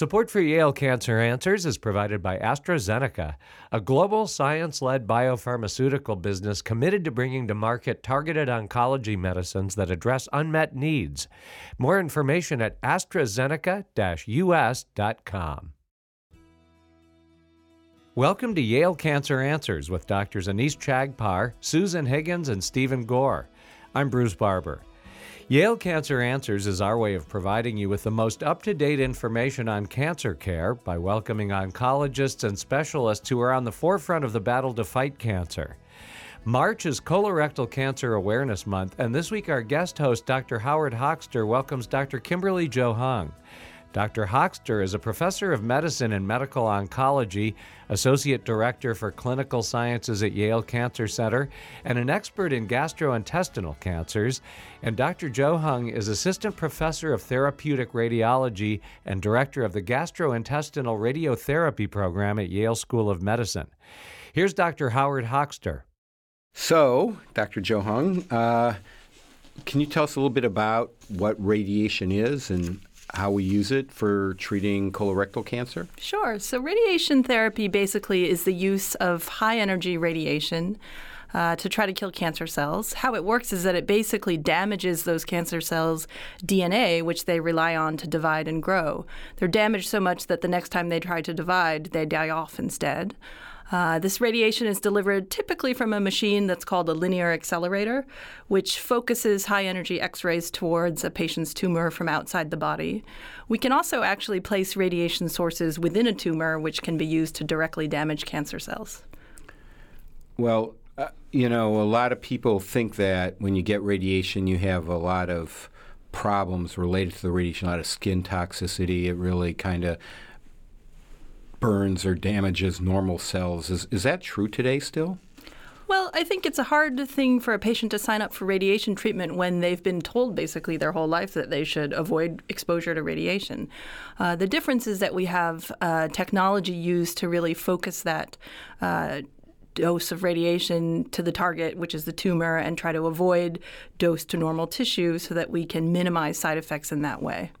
Support for Yale Cancer Answers is provided by AstraZeneca, a global science led biopharmaceutical business committed to bringing to market targeted oncology medicines that address unmet needs. More information at AstraZeneca us.com. Welcome to Yale Cancer Answers with Drs. Anees Chagpar, Susan Higgins, and Stephen Gore. I'm Bruce Barber. Yale Cancer Answers is our way of providing you with the most up to date information on cancer care by welcoming oncologists and specialists who are on the forefront of the battle to fight cancer. March is Colorectal Cancer Awareness Month, and this week our guest host, Dr. Howard Hochster, welcomes Dr. Kimberly Johung. Dr. Hochster is a professor of medicine and medical oncology, associate director for clinical sciences at Yale Cancer Center, and an expert in gastrointestinal cancers. And Dr. Johung is assistant professor of therapeutic radiology and director of the gastrointestinal radiotherapy program at Yale School of Medicine. Here's Dr. Howard Hochster. So, Dr. Johung, uh, can you tell us a little bit about what radiation is and how we use it for treating colorectal cancer? Sure. So, radiation therapy basically is the use of high energy radiation. Uh, to try to kill cancer cells. How it works is that it basically damages those cancer cells' DNA, which they rely on to divide and grow. They're damaged so much that the next time they try to divide, they die off instead. Uh, this radiation is delivered typically from a machine that's called a linear accelerator, which focuses high energy X rays towards a patient's tumor from outside the body. We can also actually place radiation sources within a tumor, which can be used to directly damage cancer cells. Well, uh, you know, a lot of people think that when you get radiation, you have a lot of problems related to the radiation, a lot of skin toxicity. It really kind of burns or damages normal cells. Is, is that true today still? Well, I think it's a hard thing for a patient to sign up for radiation treatment when they've been told basically their whole life that they should avoid exposure to radiation. Uh, the difference is that we have uh, technology used to really focus that. Uh, dose of radiation to the target, which is the tumor, and try to avoid dose to normal tissue so that we can minimize side effects in that way.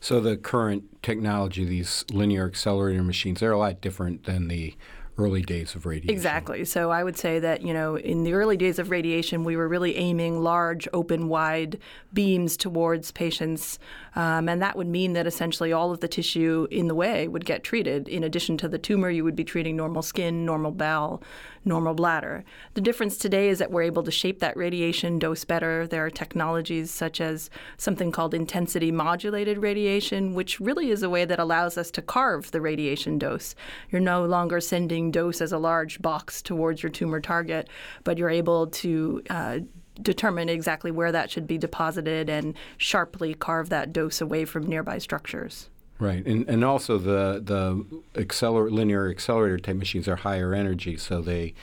So the current technology, these linear accelerator machines, they're a lot different than the early days of radiation. Exactly. So I would say that, you know, in the early days of radiation, we were really aiming large, open, wide beams towards patients. Um, and that would mean that essentially all of the tissue in the way would get treated. In addition to the tumor, you would be treating normal skin, normal bowel, normal bladder. The difference today is that we're able to shape that radiation dose better. There are technologies such as something called intensity modulated radiation, which really is a way that allows us to carve the radiation dose. You're no longer sending dose as a large box towards your tumor target, but you're able to uh, determine exactly where that should be deposited and sharply carve that dose away from nearby structures. Right, and and also the the acceler- linear accelerator type machines are higher energy, so they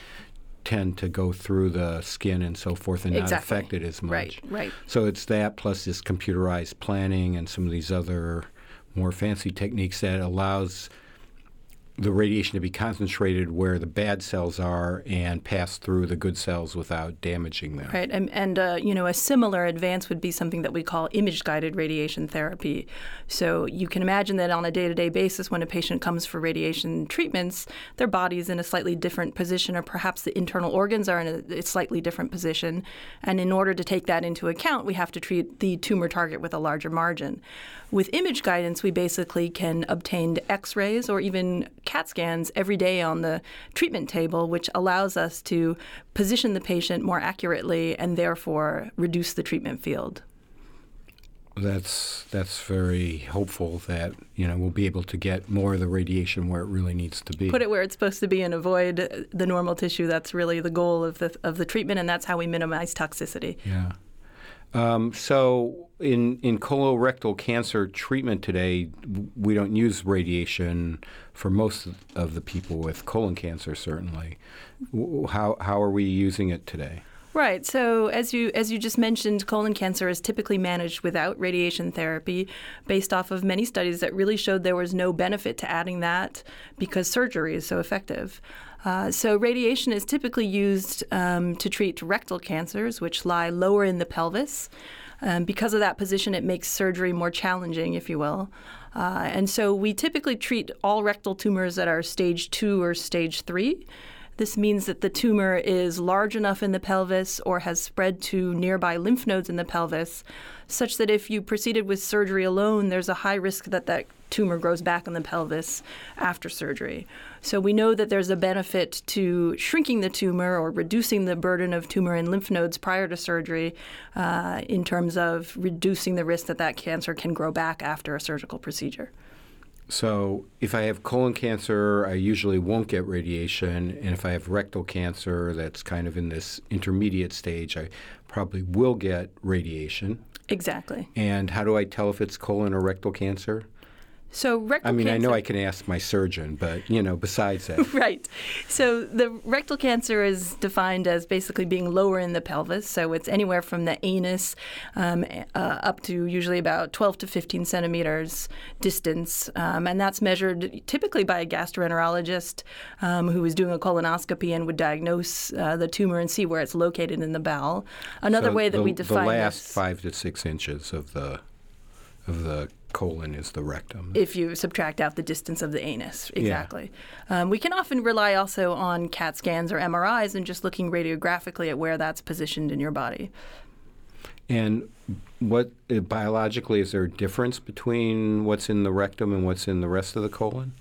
tend to go through the skin and so forth and exactly. not affect it as much. Right, right. So it's that plus this computerized planning and some of these other more fancy techniques that allows the radiation to be concentrated where the bad cells are and pass through the good cells without damaging them. Right, and, and uh, you know a similar advance would be something that we call image-guided radiation therapy. So you can imagine that on a day-to-day basis, when a patient comes for radiation treatments, their body is in a slightly different position, or perhaps the internal organs are in a, slightly different position. And in order to take that into account, we have to treat the tumor target with a larger margin. With image guidance, we basically can obtain X-rays or even CAT scans every day on the treatment table, which allows us to position the patient more accurately and therefore reduce the treatment field. That's that's very hopeful that you know we'll be able to get more of the radiation where it really needs to be. Put it where it's supposed to be and avoid the normal tissue. That's really the goal of the of the treatment, and that's how we minimize toxicity. Yeah. Um, so, in, in colorectal cancer treatment today, we don't use radiation for most of the people with colon cancer, certainly. How, how are we using it today? Right. So as you as you just mentioned, colon cancer is typically managed without radiation therapy, based off of many studies that really showed there was no benefit to adding that because surgery is so effective. Uh, so, radiation is typically used um, to treat rectal cancers, which lie lower in the pelvis. Um, because of that position, it makes surgery more challenging, if you will. Uh, and so we typically treat all rectal tumors that are stage two or stage three. This means that the tumor is large enough in the pelvis or has spread to nearby lymph nodes in the pelvis, such that if you proceeded with surgery alone, there's a high risk that that tumor grows back in the pelvis after surgery. So we know that there's a benefit to shrinking the tumor or reducing the burden of tumor in lymph nodes prior to surgery uh, in terms of reducing the risk that that cancer can grow back after a surgical procedure. So, if I have colon cancer, I usually won't get radiation. And if I have rectal cancer that's kind of in this intermediate stage, I probably will get radiation. Exactly. And how do I tell if it's colon or rectal cancer? So rectal I mean, cancer, I know I can ask my surgeon, but you know, besides that, right. So the rectal cancer is defined as basically being lower in the pelvis. So it's anywhere from the anus um, uh, up to usually about 12 to 15 centimeters distance, um, and that's measured typically by a gastroenterologist um, who is doing a colonoscopy and would diagnose uh, the tumor and see where it's located in the bowel. Another So way that the, we define the last this, five to six inches of the of the colon is the rectum. if you subtract out the distance of the anus. Exactly. Um, we can often rely also on CAT scans or MRIs and just looking radiographically at where that's positioned in your body. And what uh, biologically is there a difference between what's in the rectum and what's in the rest of the colon?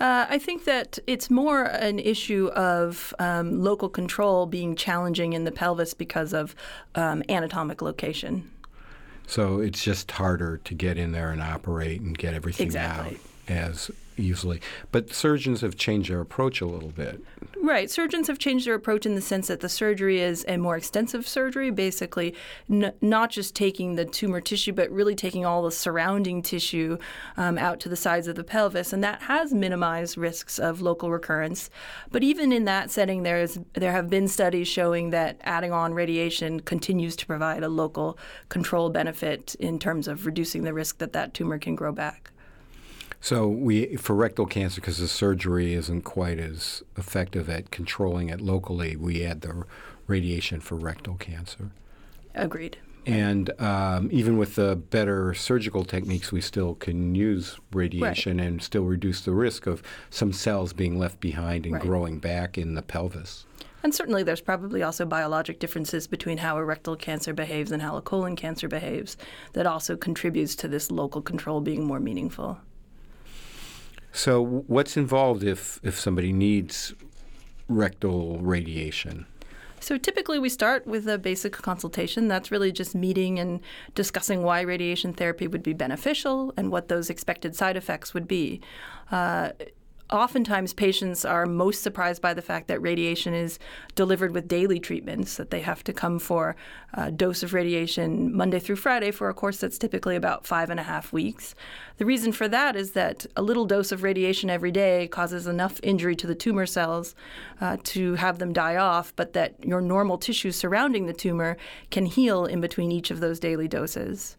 Uh, I think that it's more an issue of um, local control being challenging in the pelvis because of um, anatomic location. So it's just harder to get in there and operate and get everything Exactly. out as easily. But surgeons have changed their approach a little bit. Right. Surgeons have changed their approach in the sense that the surgery is a more extensive surgery, basically n- not just taking the tumor tissue, but really taking all the surrounding tissue um, out to the sides of the pelvis, and that has minimized risks of local recurrence. But even in that setting, there is there have been studies showing that adding on radiation continues to provide a local control benefit in terms of reducing the risk that that tumor can grow back. So we for rectal cancer because the surgery isn't quite as effective at controlling it locally, we add the radiation for rectal cancer. Agreed. And um, even with the better surgical techniques, we still can use radiation and still reduce the risk of some cells being left behind and Right. growing back in the pelvis. And certainly, there's probably also biologic differences between how a rectal cancer behaves and how a colon cancer behaves that also contributes to this local control being more meaningful. So, what's involved if, if somebody needs rectal radiation? So typically, we start with a basic consultation. That's really just meeting and discussing why radiation therapy would be beneficial and what those expected side effects would be. Uh, oftentimes patients are most surprised by the fact that radiation is delivered with daily treatments, that they have to come for a dose of radiation Monday through Friday for a course that's typically about five and a half weeks. The reason for that is that a little dose of radiation every day causes enough injury to the tumor cells uh, to have them die off, but that your normal tissue surrounding the tumor can heal in between each of those daily doses.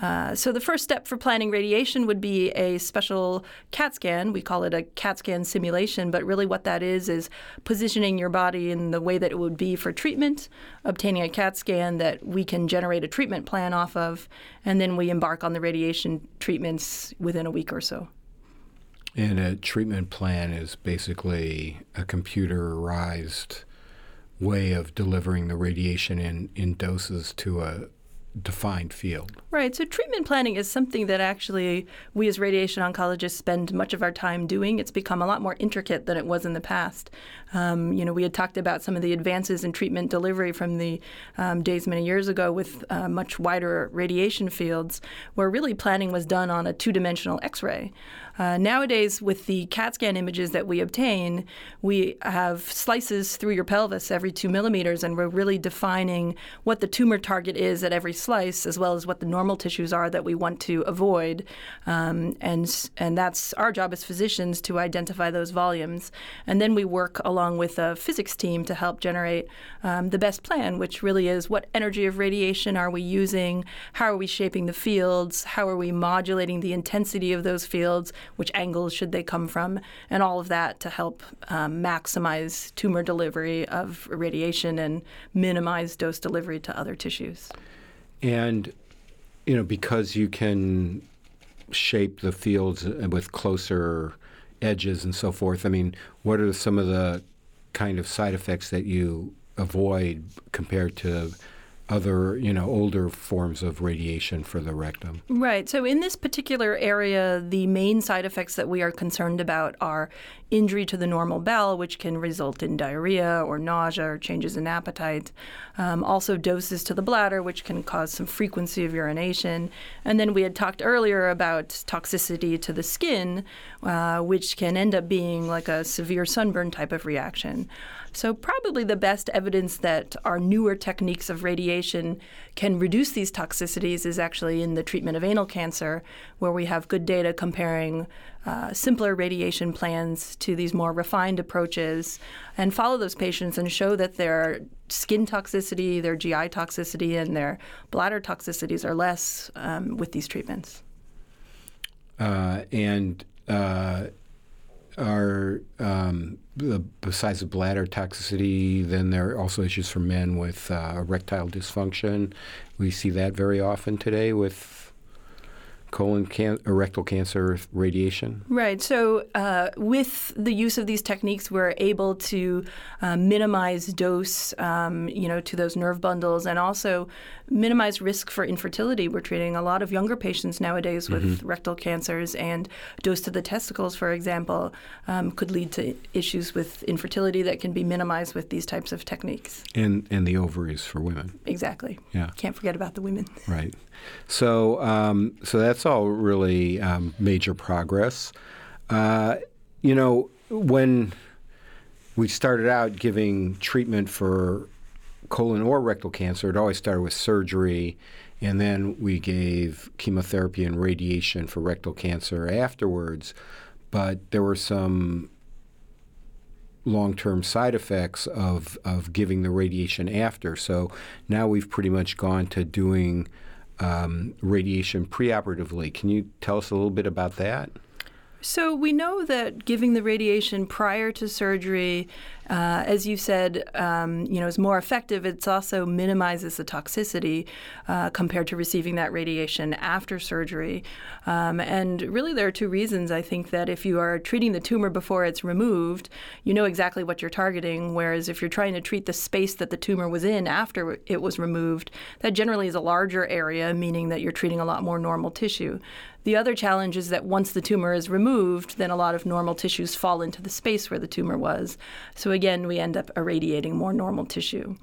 Uh, so the first step for planning radiation would be a special CAT scan. We call it a CAT scan simulation, but really what that is is positioning your body in the way that it would be for treatment, obtaining a CAT scan that we can generate a treatment plan off of, and then we embark on the radiation treatments within a week or so. And a treatment plan is basically a computerized way of delivering the radiation in, in doses to a defined field. Right. So treatment planning is something that actually we as radiation oncologists spend much of our time doing. It's become a lot more intricate than it was in the past. Um, you know, we had talked about some of the advances in treatment delivery from the um, days many years ago with uh, much wider radiation fields, where really planning was done on a two-dimensional X-ray. Uh, nowadays, with the CAT scan images that we obtain, we have slices through your pelvis every two millimeters, and we're really defining what the tumor target is at every slice, as well as what the normal tissues are that we want to avoid. Um, and and that's our job as physicians to identify those volumes, and then we work along with a physics team to help generate um, the best plan, which really is what energy of radiation are we using, how are we shaping the fields, how are we modulating the intensity of those fields, which angles should they come from, and all of that to help um, maximize tumor delivery of radiation and minimize dose delivery to other tissues. And, you know, because you can shape the fields uh, with closer edges and so forth, I mean, what are some of the kind of side effects that you avoid compared to other, you know, older forms of radiation for the rectum. Right. So in this particular area, the main side effects that we are concerned about are injury to the normal bowel, which can result in diarrhea or nausea or changes in appetite. Um, also, doses to the bladder, which can cause some frequency of urination. And then we had talked earlier about toxicity to the skin, uh, which can end up being like a severe sunburn type of reaction. So, probably the best evidence that our newer techniques of radiation can reduce these toxicities is actually in the treatment of anal cancer, where we have good data comparing uh, simpler radiation plans to these more refined approaches and follow those patients and show that their skin toxicity, their GI toxicity, and their bladder toxicities are less um, with these treatments. Uh, and uh, are um, besides the bladder toxicity, then there are also issues for men with uh, erectile dysfunction. We see that very often today with colon can- rectal cancer radiation? Right. So, uh, with the use of these techniques, we're able to uh, minimize dose, um, you know, to those nerve bundles, and also minimize risk for infertility. We're treating a lot of younger patients nowadays with mm-hmm. rectal cancers, and dose to the testicles, for example, um, could lead to issues with infertility that can be minimized with these types of techniques. And and the ovaries for women. Exactly. Yeah. Can't forget about the women. Right. So um, so that's all really um, major progress. Uh, you know when we started out giving treatment for colon or rectal cancer, it always started with surgery, and then we gave chemotherapy and radiation for rectal cancer afterwards. But there were some long-term side effects of of giving the radiation after. So now we've pretty much gone to doing um, radiation preoperatively. Can you tell us a little bit about that? So we know that giving the radiation prior to surgery, uh, as you said, um, you know, is more effective. It also minimizes the toxicity uh, compared to receiving that radiation after surgery. Um, and really, there are two reasons. I think that if you are treating the tumor before it's removed, you know exactly what you're targeting. Whereas if you're trying to treat the space that the tumor was in after it was removed, that generally is a larger area, meaning that you're treating a lot more normal tissue. The other challenge is that once the tumor is removed, then a lot of normal tissues fall into the space where the tumor was. So again, we end up irradiating more normal tissue.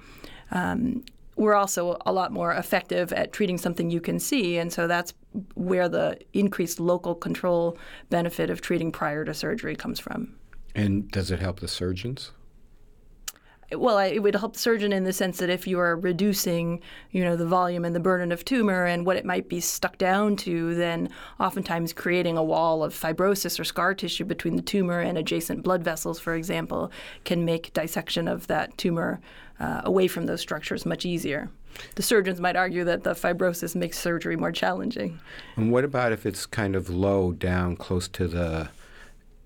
Um, we're also a lot more effective at treating something you can see, and so that's where the increased local control benefit of treating prior to surgery comes from. And does it help the surgeons? Well, it would help the surgeon in the sense that if you are reducing, you know, the volume and the burden of tumor and what it might be stuck down to, then oftentimes creating a wall of fibrosis or scar tissue between the tumor and adjacent blood vessels, for example, can make dissection of that tumor uh, away from those structures much easier. The surgeons might argue that the fibrosis makes surgery more challenging. And what about if it's kind of low down close to the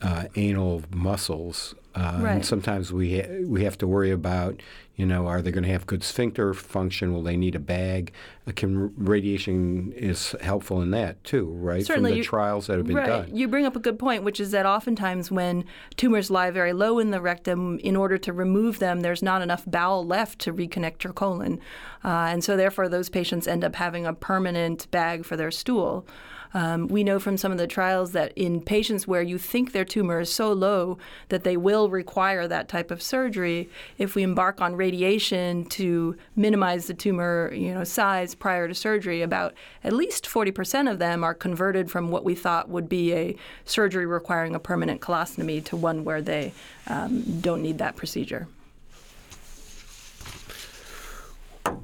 uh, anal muscles. Uh, right. And sometimes we ha- we have to worry about, you know, are they going to have good sphincter function? Will they need a bag? Uh, can radiation is helpful in that too, right? Certainly, From the you, trials that have been right. done. You bring up a good point, which is that oftentimes when tumors lie very low in the rectum, in order to remove them, there's not enough bowel left to reconnect your colon, uh, and so therefore those patients end up having a permanent bag for their stool. Um, we know from some of the trials that in patients where you think their tumor is so low that they will require that type of surgery, if we embark on radiation to minimize the tumor you know, size prior to surgery, about at least 40% of them are converted from what we thought would be a surgery requiring a permanent colostomy to one where they um, don't need that procedure.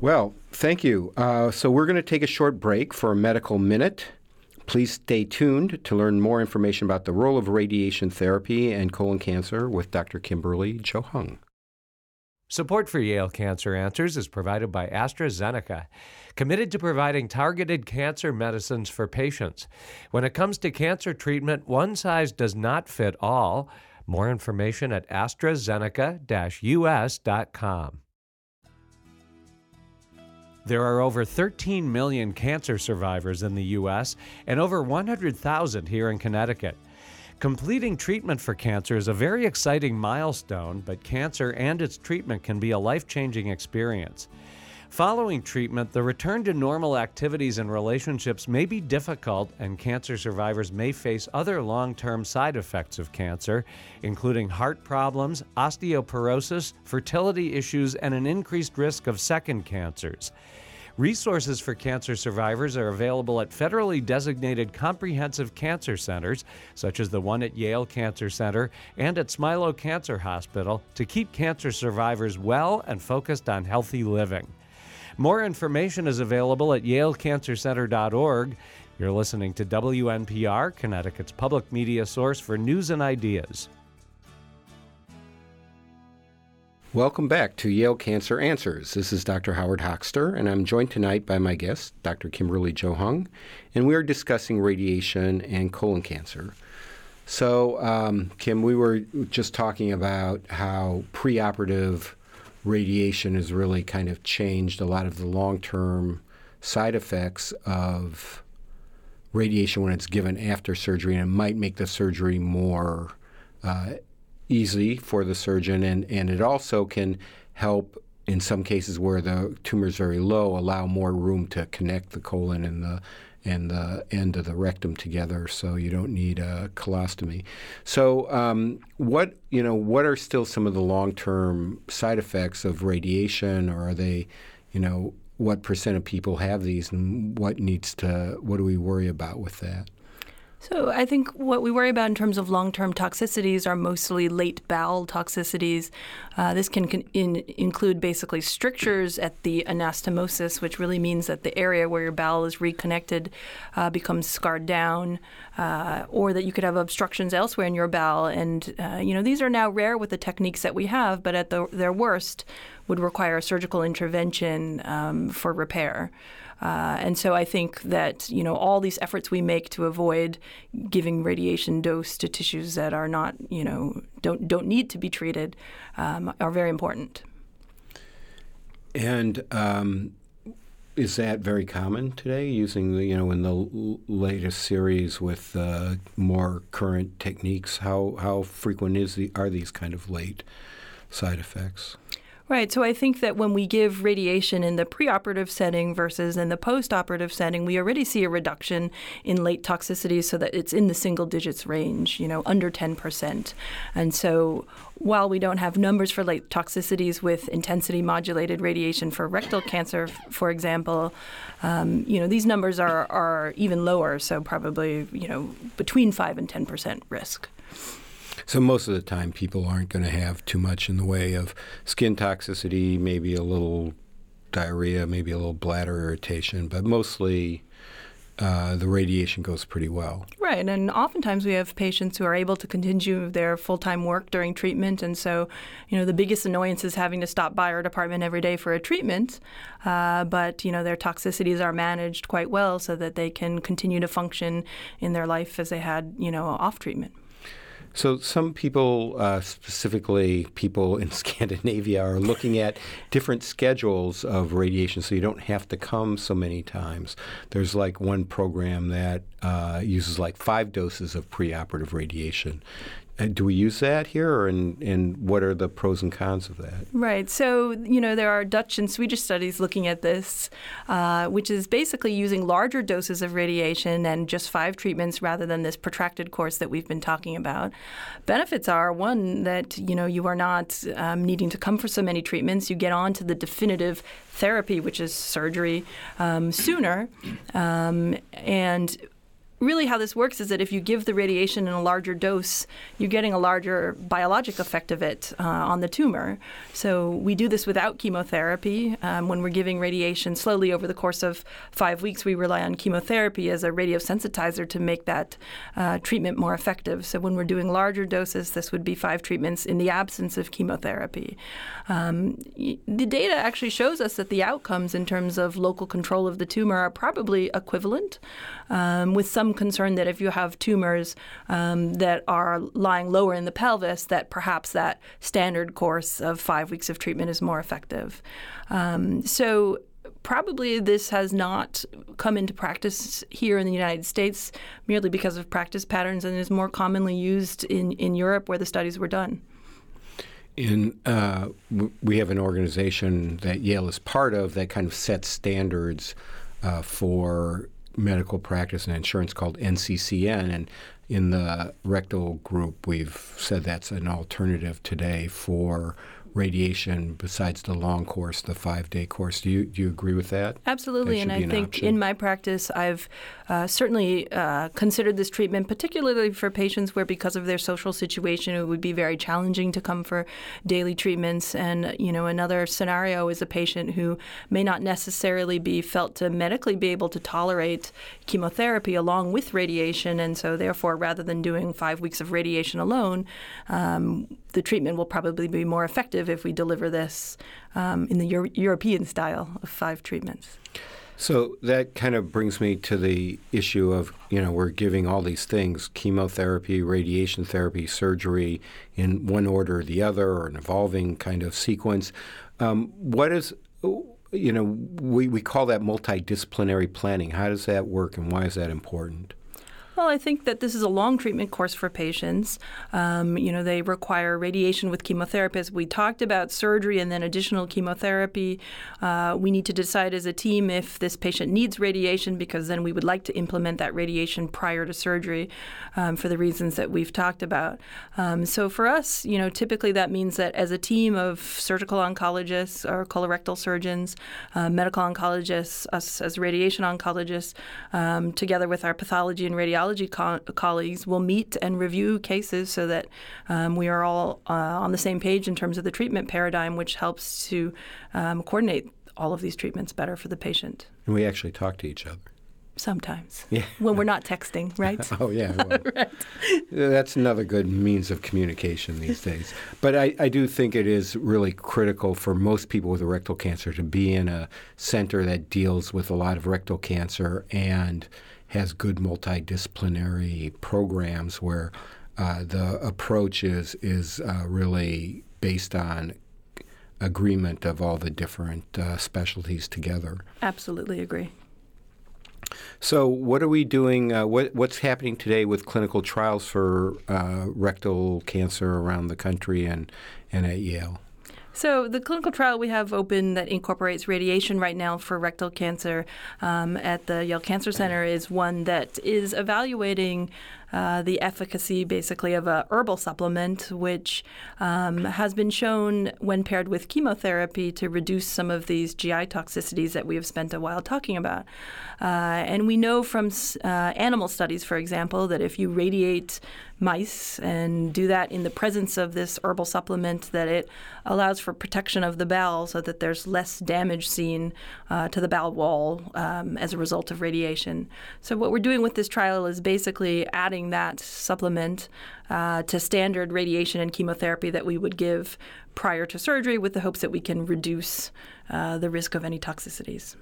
Well, thank you. Uh, so we're going to take a short break for a medical minute. Please stay tuned to learn more information about the role of radiation therapy and colon cancer with Dr. Kimberly Johung. Support for Yale Cancer Answers is provided by AstraZeneca, committed to providing targeted cancer medicines for patients. When it comes to cancer treatment, one size does not fit all. More information at AstraZeneca us.com. There are over 13 million cancer survivors in the U.S. and over 100,000 here in Connecticut. Completing treatment for cancer is a very exciting milestone, but cancer and its treatment can be a life changing experience. Following treatment, the return to normal activities and relationships may be difficult, and cancer survivors may face other long term side effects of cancer, including heart problems, osteoporosis, fertility issues, and an increased risk of second cancers. Resources for cancer survivors are available at federally designated comprehensive cancer centers, such as the one at Yale Cancer Center and at Smilow Cancer Hospital, to keep cancer survivors well and focused on healthy living. More information is available at yalecancercenter.org. You're listening to WNPR, Connecticut's public media source for news and ideas. Welcome back to Yale Cancer Answers. This is Dr. Howard Hochster, and I'm joined tonight by my guest, Dr. Kimberly Johung, and we are discussing radiation and colon cancer. So, um, Kim, we were just talking about how preoperative radiation has really kind of changed a lot of the long term side effects of radiation when it's given after surgery, and it might make the surgery more uh, easy for the surgeon, and, and it also can help in some cases where the tumor is very low, allow more room to connect the colon and the and the end of the rectum together, so you don't need a colostomy. So, um, what you know, what are still some of the long-term side effects of radiation, or are they, you know, what percent of people have these, and what needs to, what do we worry about with that? So I think what we worry about in terms of long-term toxicities are mostly late bowel toxicities. Uh, this can, can in, include basically strictures at the anastomosis, which really means that the area where your bowel is reconnected uh, becomes scarred down, uh, or that you could have obstructions elsewhere in your bowel. And uh, you know these are now rare with the techniques that we have, but at the, their worst would require surgical intervention um, for repair. Uh, and so I think that you know all these efforts we make to avoid giving radiation dose to tissues that are not you know don't don't need to be treated um, are very important. And um, is that very common today? Using the you know in the l- latest series with uh, more current techniques, how how frequent is the are these kind of late side effects? Right. So I think that when we give radiation in the preoperative setting versus in the postoperative setting, we already see a reduction in late toxicities so that it's in the single digits range, you know, under 10%. And so while we don't have numbers for late toxicities with intensity modulated radiation for rectal cancer, for example, um, you know, these numbers are, are even lower. So probably, you know, between 5 and 10% risk. So most of the time, people aren't going to have too much in the way of skin toxicity, maybe a little diarrhea, maybe a little bladder irritation, but mostly uh, the radiation goes pretty well. Right, and oftentimes we have patients who are able to continue their full time work during treatment, and so, you know, the biggest annoyance is having to stop by our department every day for a treatment. Uh, but you know, their toxicities are managed quite well, so that they can continue to function in their life as they had, you know, off treatment. So, some people, uh, specifically people in Scandinavia, are looking at different schedules of radiation so you don't have to come so many times. There's like one program that uh, uses like five doses of preoperative radiation. Uh, do we use that here, and, and what are the pros and cons of that? Right. So, you know, there are Dutch and Swedish studies looking at this, uh, which is basically using larger doses of radiation and just five treatments rather than this protracted course that we've been talking about. Benefits are one, that, you know, you are not um, needing to come for so many treatments. You get on to the definitive therapy, which is surgery, um, sooner. Um, and really how this works is that if you give the radiation in a larger dose, you're getting a larger biologic effect of it uh, on the tumor. So we do this without chemotherapy. Um, when we're giving radiation slowly over the course of five weeks, we rely on chemotherapy as a radiosensitizer to make that uh, treatment more effective. So when we're doing larger doses, this would be five treatments in the absence of chemotherapy. Um, the data actually shows us that the outcomes in terms of local control of the tumor are probably equivalent, um, with some some concern that if you have tumors um, that are lying lower in the pelvis, that perhaps that standard course of five weeks of treatment is more effective. Um, so probably this has not come into practice here in the United States merely because of practice patterns and is more commonly used in, in Europe where the studies were done. In uh, we have an organization that Yale is part of that kind of sets standards uh, for medical practice and insurance called NCCN, and in the rectal group, we've said that's an alternative today for radiation besides the long course, the five day course. Do you do you agree with that? Absolutely, that and I an think option? in my practice, I've uh, certainly uh, considered this treatment, particularly for patients where, because of their social situation, it would be very challenging to come for daily treatments. And you know, another scenario is a patient who may not necessarily be felt to medically be able to tolerate chemotherapy along with radiation, and so therefore, rather than doing five weeks of radiation alone. Um, the treatment will probably be more effective if we deliver this um, in the Euro- European style of five treatments. So that kind of brings me to the issue of, you know, we're giving all these things chemotherapy, radiation therapy, surgery in one order or the other, or an evolving kind of sequence. Um, what is, you know, we, we call that multidisciplinary planning. How does that work and why is that important? Well, I think that this is a long treatment course for patients. Um, you know, they require radiation with chemotherapy. As we talked about surgery and then additional chemotherapy, uh, we need to decide as a team if this patient needs radiation because then we would like to implement that radiation prior to surgery um, for the reasons that we've talked about. Um, so for us, you know, typically that means that as a team of surgical oncologists or colorectal surgeons, uh, medical oncologists, us as radiation oncologists, um, together with our pathology and radiology co- colleagues will meet and review cases so that um, we are all uh, on the same page in terms of the treatment paradigm, which helps to um, coordinate all of these treatments better for the patient. And we actually talk to each other. Sometimes. Yeah. When we're not texting, right? oh, yeah. Well, right. That's another good means of communication these days. But I, I do think it is really critical for most people with rectal cancer to be in a center that deals with a lot of rectal cancer and has good multidisciplinary programs where uh, the approach is is uh, really based on agreement of all the different uh, specialties together. Absolutely agree. So, what are we doing? Uh, what, what's happening today with clinical trials for uh, rectal cancer around the country and, and at Yale? So the clinical trial we have open that incorporates radiation right now for rectal cancer um, at the Yale Cancer Center is one that is evaluating uh, the efficacy basically of a herbal supplement, which um, has been shown when paired with chemotherapy to reduce some of these GI toxicities that we have spent a while talking about. Uh, and we know from uh, animal studies, for example, that if you radiate mice and do that in the presence of this herbal supplement, that it allows for protection of the bowel so that there's less damage seen uh, to the bowel wall um, as a result of radiation. So, what we're doing with this trial is basically adding adding that supplement uh, to standard radiation and chemotherapy that we would give prior to surgery with the hopes that we can reduce uh, the risk of any toxicities.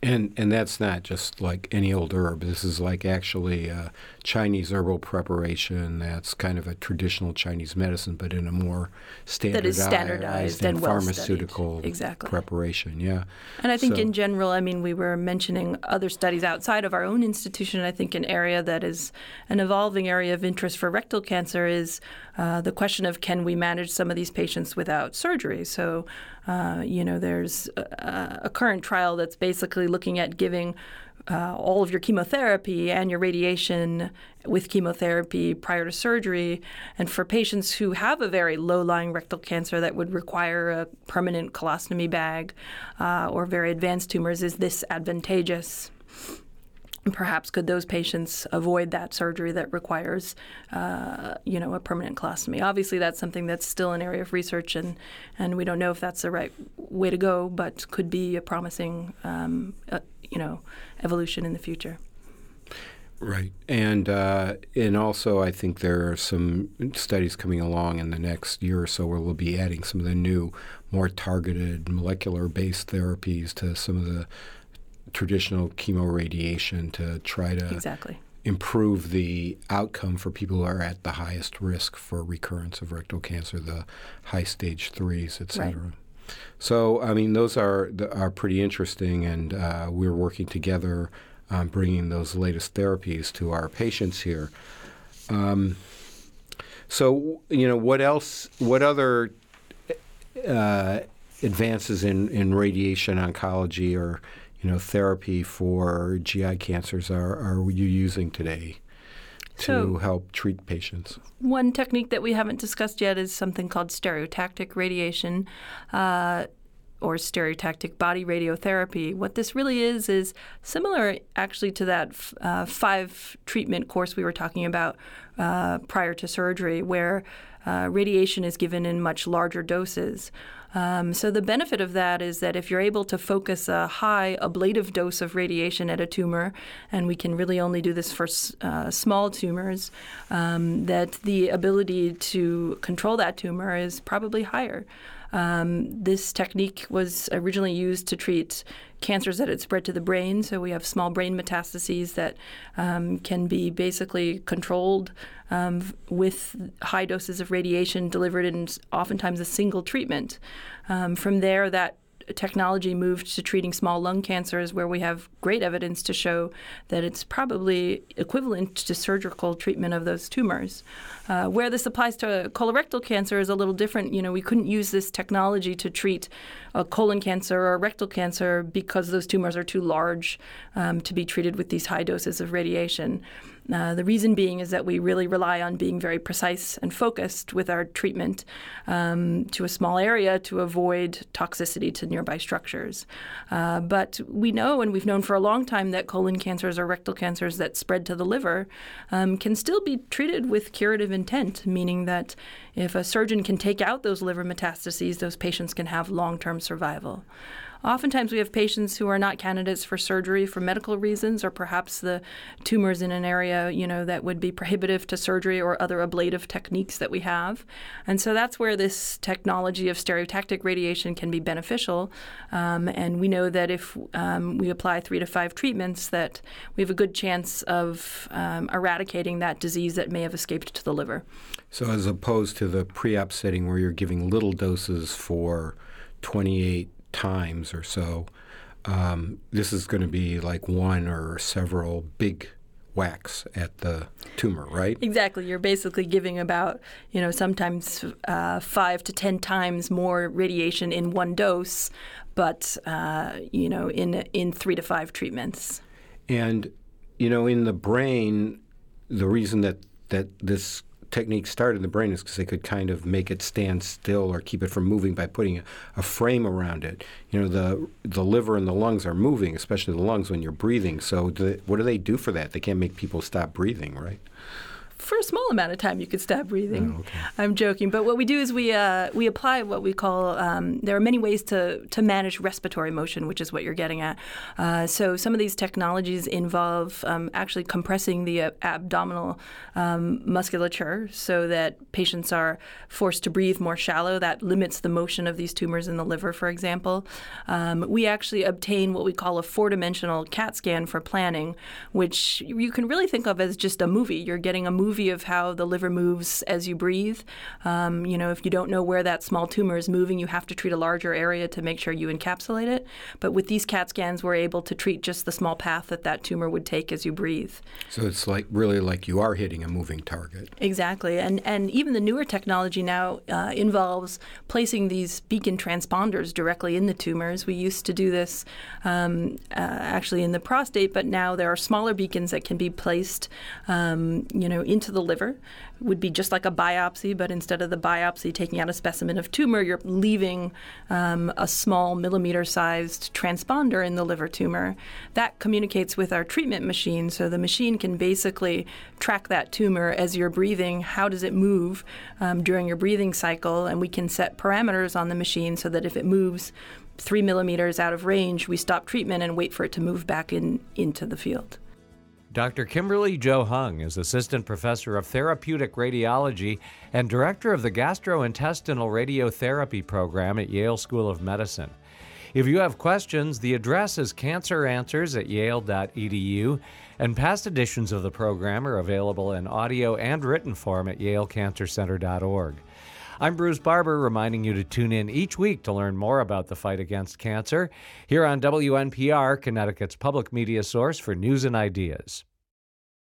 And and that's not just like any old herb. This is like actually a Chinese herbal preparation that's kind of a traditional Chinese medicine, but in a more standardized, that is standardized and, and well pharmaceutical exactly. preparation. Yeah. And I think so, in general, I mean, we were mentioning other studies outside of our own institution. I think an area that is an evolving area of interest for rectal cancer is uh, the question of can we manage some of these patients without surgery. So uh, you know, there's a, a, current trial that's basically looking at giving uh, all of your chemotherapy and your radiation with chemotherapy prior to surgery. And for patients who have a very low lying rectal cancer that would require a permanent colostomy bag uh, or very advanced tumors, is this advantageous? perhaps could those patients avoid that surgery that requires, uh, you know, a permanent colostomy? Obviously, that's something that's still an area of research, and and we don't know if that's the right way to go, but could be a promising, um, uh, you know, evolution in the future. Right, and uh, and also I think there are some studies coming along in the next year or so where we'll be adding some of the new, more targeted molecular-based therapies to some of the traditional chemoradiation to try to exactly. improve the outcome for people who are at the highest risk for recurrence of rectal cancer, the high stage threes, et cetera. Right. So, I mean, those are are pretty interesting, and uh, we're working together on bringing those latest therapies to our patients here. Um, so, you know, what else? What other uh, advances in, in radiation oncology or you know therapy for GI cancers are are you using today? To so, help treat patients. One technique that we haven't discussed yet is something called stereotactic radiation. Uh, or stereotactic body radiotherapy. What this really is is similar, actually, to that uh, five treatment course we were talking about uh, prior to surgery, where uh, radiation is given in much larger doses. Um, so the benefit of that is that if you're able to focus a high ablative dose of radiation at a tumor, and we can really only do this for uh, small tumors, um, that the ability to control that tumor is probably higher. Um, this technique was originally used to treat cancers that had spread to the brain. So we have small brain metastases that um, can be basically controlled um, with high doses of radiation delivered in oftentimes a single treatment. Um, from there, that technology moved to treating small lung cancers, where we have great evidence to show that it's probably equivalent to surgical treatment of those tumors. Uh, where this applies to colorectal cancer is a little different. You know, we couldn't use this technology to treat a colon cancer or a rectal cancer because those tumors are too large um, to be treated with these high doses of radiation. Uh, the reason being is that we really rely on being very precise and focused with our treatment um, to a small area to avoid toxicity to nearby structures. Uh, but we know, and we've known for a long time, that colon cancers or rectal cancers that spread to the liver um, can still be treated with curative intent, meaning that if a surgeon can take out those liver metastases, those patients can have long term survival. Oftentimes, we have patients who are not candidates for surgery for medical reasons, or perhaps the tumors in an area, you know, that would be prohibitive to surgery or other ablative techniques that we have. And so that's where this technology of stereotactic radiation can be beneficial. Um, and we know that if um, we apply three to five treatments, that we have a good chance of um, eradicating that disease that may have escaped to the liver. So, as opposed to the pre-op setting where you're giving little doses for 28 times or so. Um, this is going to be like one or several big whacks at the tumor, right? Exactly. You're basically giving about, you know, sometimes uh, five to ten times more radiation in one dose, but uh, you know, in in three to five treatments. And you know, in the brain, the reason that that this technique started in the brain is because they could kind of make it stand still or keep it from moving by putting a, a, frame around it. You know, the the liver and the lungs are moving, especially the lungs when you're breathing. So, do they, what do they do for that? They can't make people stop breathing, right? For a small amount of time you could stop breathing. Oh, okay. I'm joking, but what we do is we uh, we apply what we call. Um, there are many ways to to manage respiratory motion, which is what you're getting at. Uh, so some of these technologies involve um, actually compressing the uh, abdominal um, musculature so that patients are forced to breathe more shallow. That limits the motion of these tumors in the liver, for example. Um, we actually obtain what we call a four-dimensional CAT scan for planning, which you can really think of as just a movie. You're getting a movie movie of how the liver moves as you breathe. Um, you know, if you don't know where that small tumor is moving, you have to treat a larger area to make sure you encapsulate it. But with these CAT scans, we're able to treat just the small path that that tumor would take as you breathe. So it's like really like you are hitting a moving target. Exactly, and and even the newer technology now uh, involves placing these beacon transponders directly in the tumors. We used to do this um, uh, actually in the prostate, but now there are smaller beacons that can be placed, um, you know, in the liver. It would be just like a biopsy, but instead of the biopsy taking out a specimen of tumor, you're leaving um, a small millimeter sized transponder in the liver tumor. That communicates with our treatment machine, so the machine can basically track that tumor as you're breathing. How does it move um, during your breathing cycle? And we can set parameters on the machine so that if it moves three millimeters out of range, we stop treatment and wait for it to move back in into the field. Dr. Kimberly Johung is Assistant Professor of Therapeutic Radiology and Director of the Gastrointestinal Radiotherapy Program at Yale School of Medicine. If you have questions, the address is canceranswers at yale.edu, and past editions of the program are available in audio and written form at yalecancercenter.org. I'm Bruce Barber, reminding you to tune in each week to learn more about the fight against cancer here on WNPR, Connecticut's public media source for news and ideas.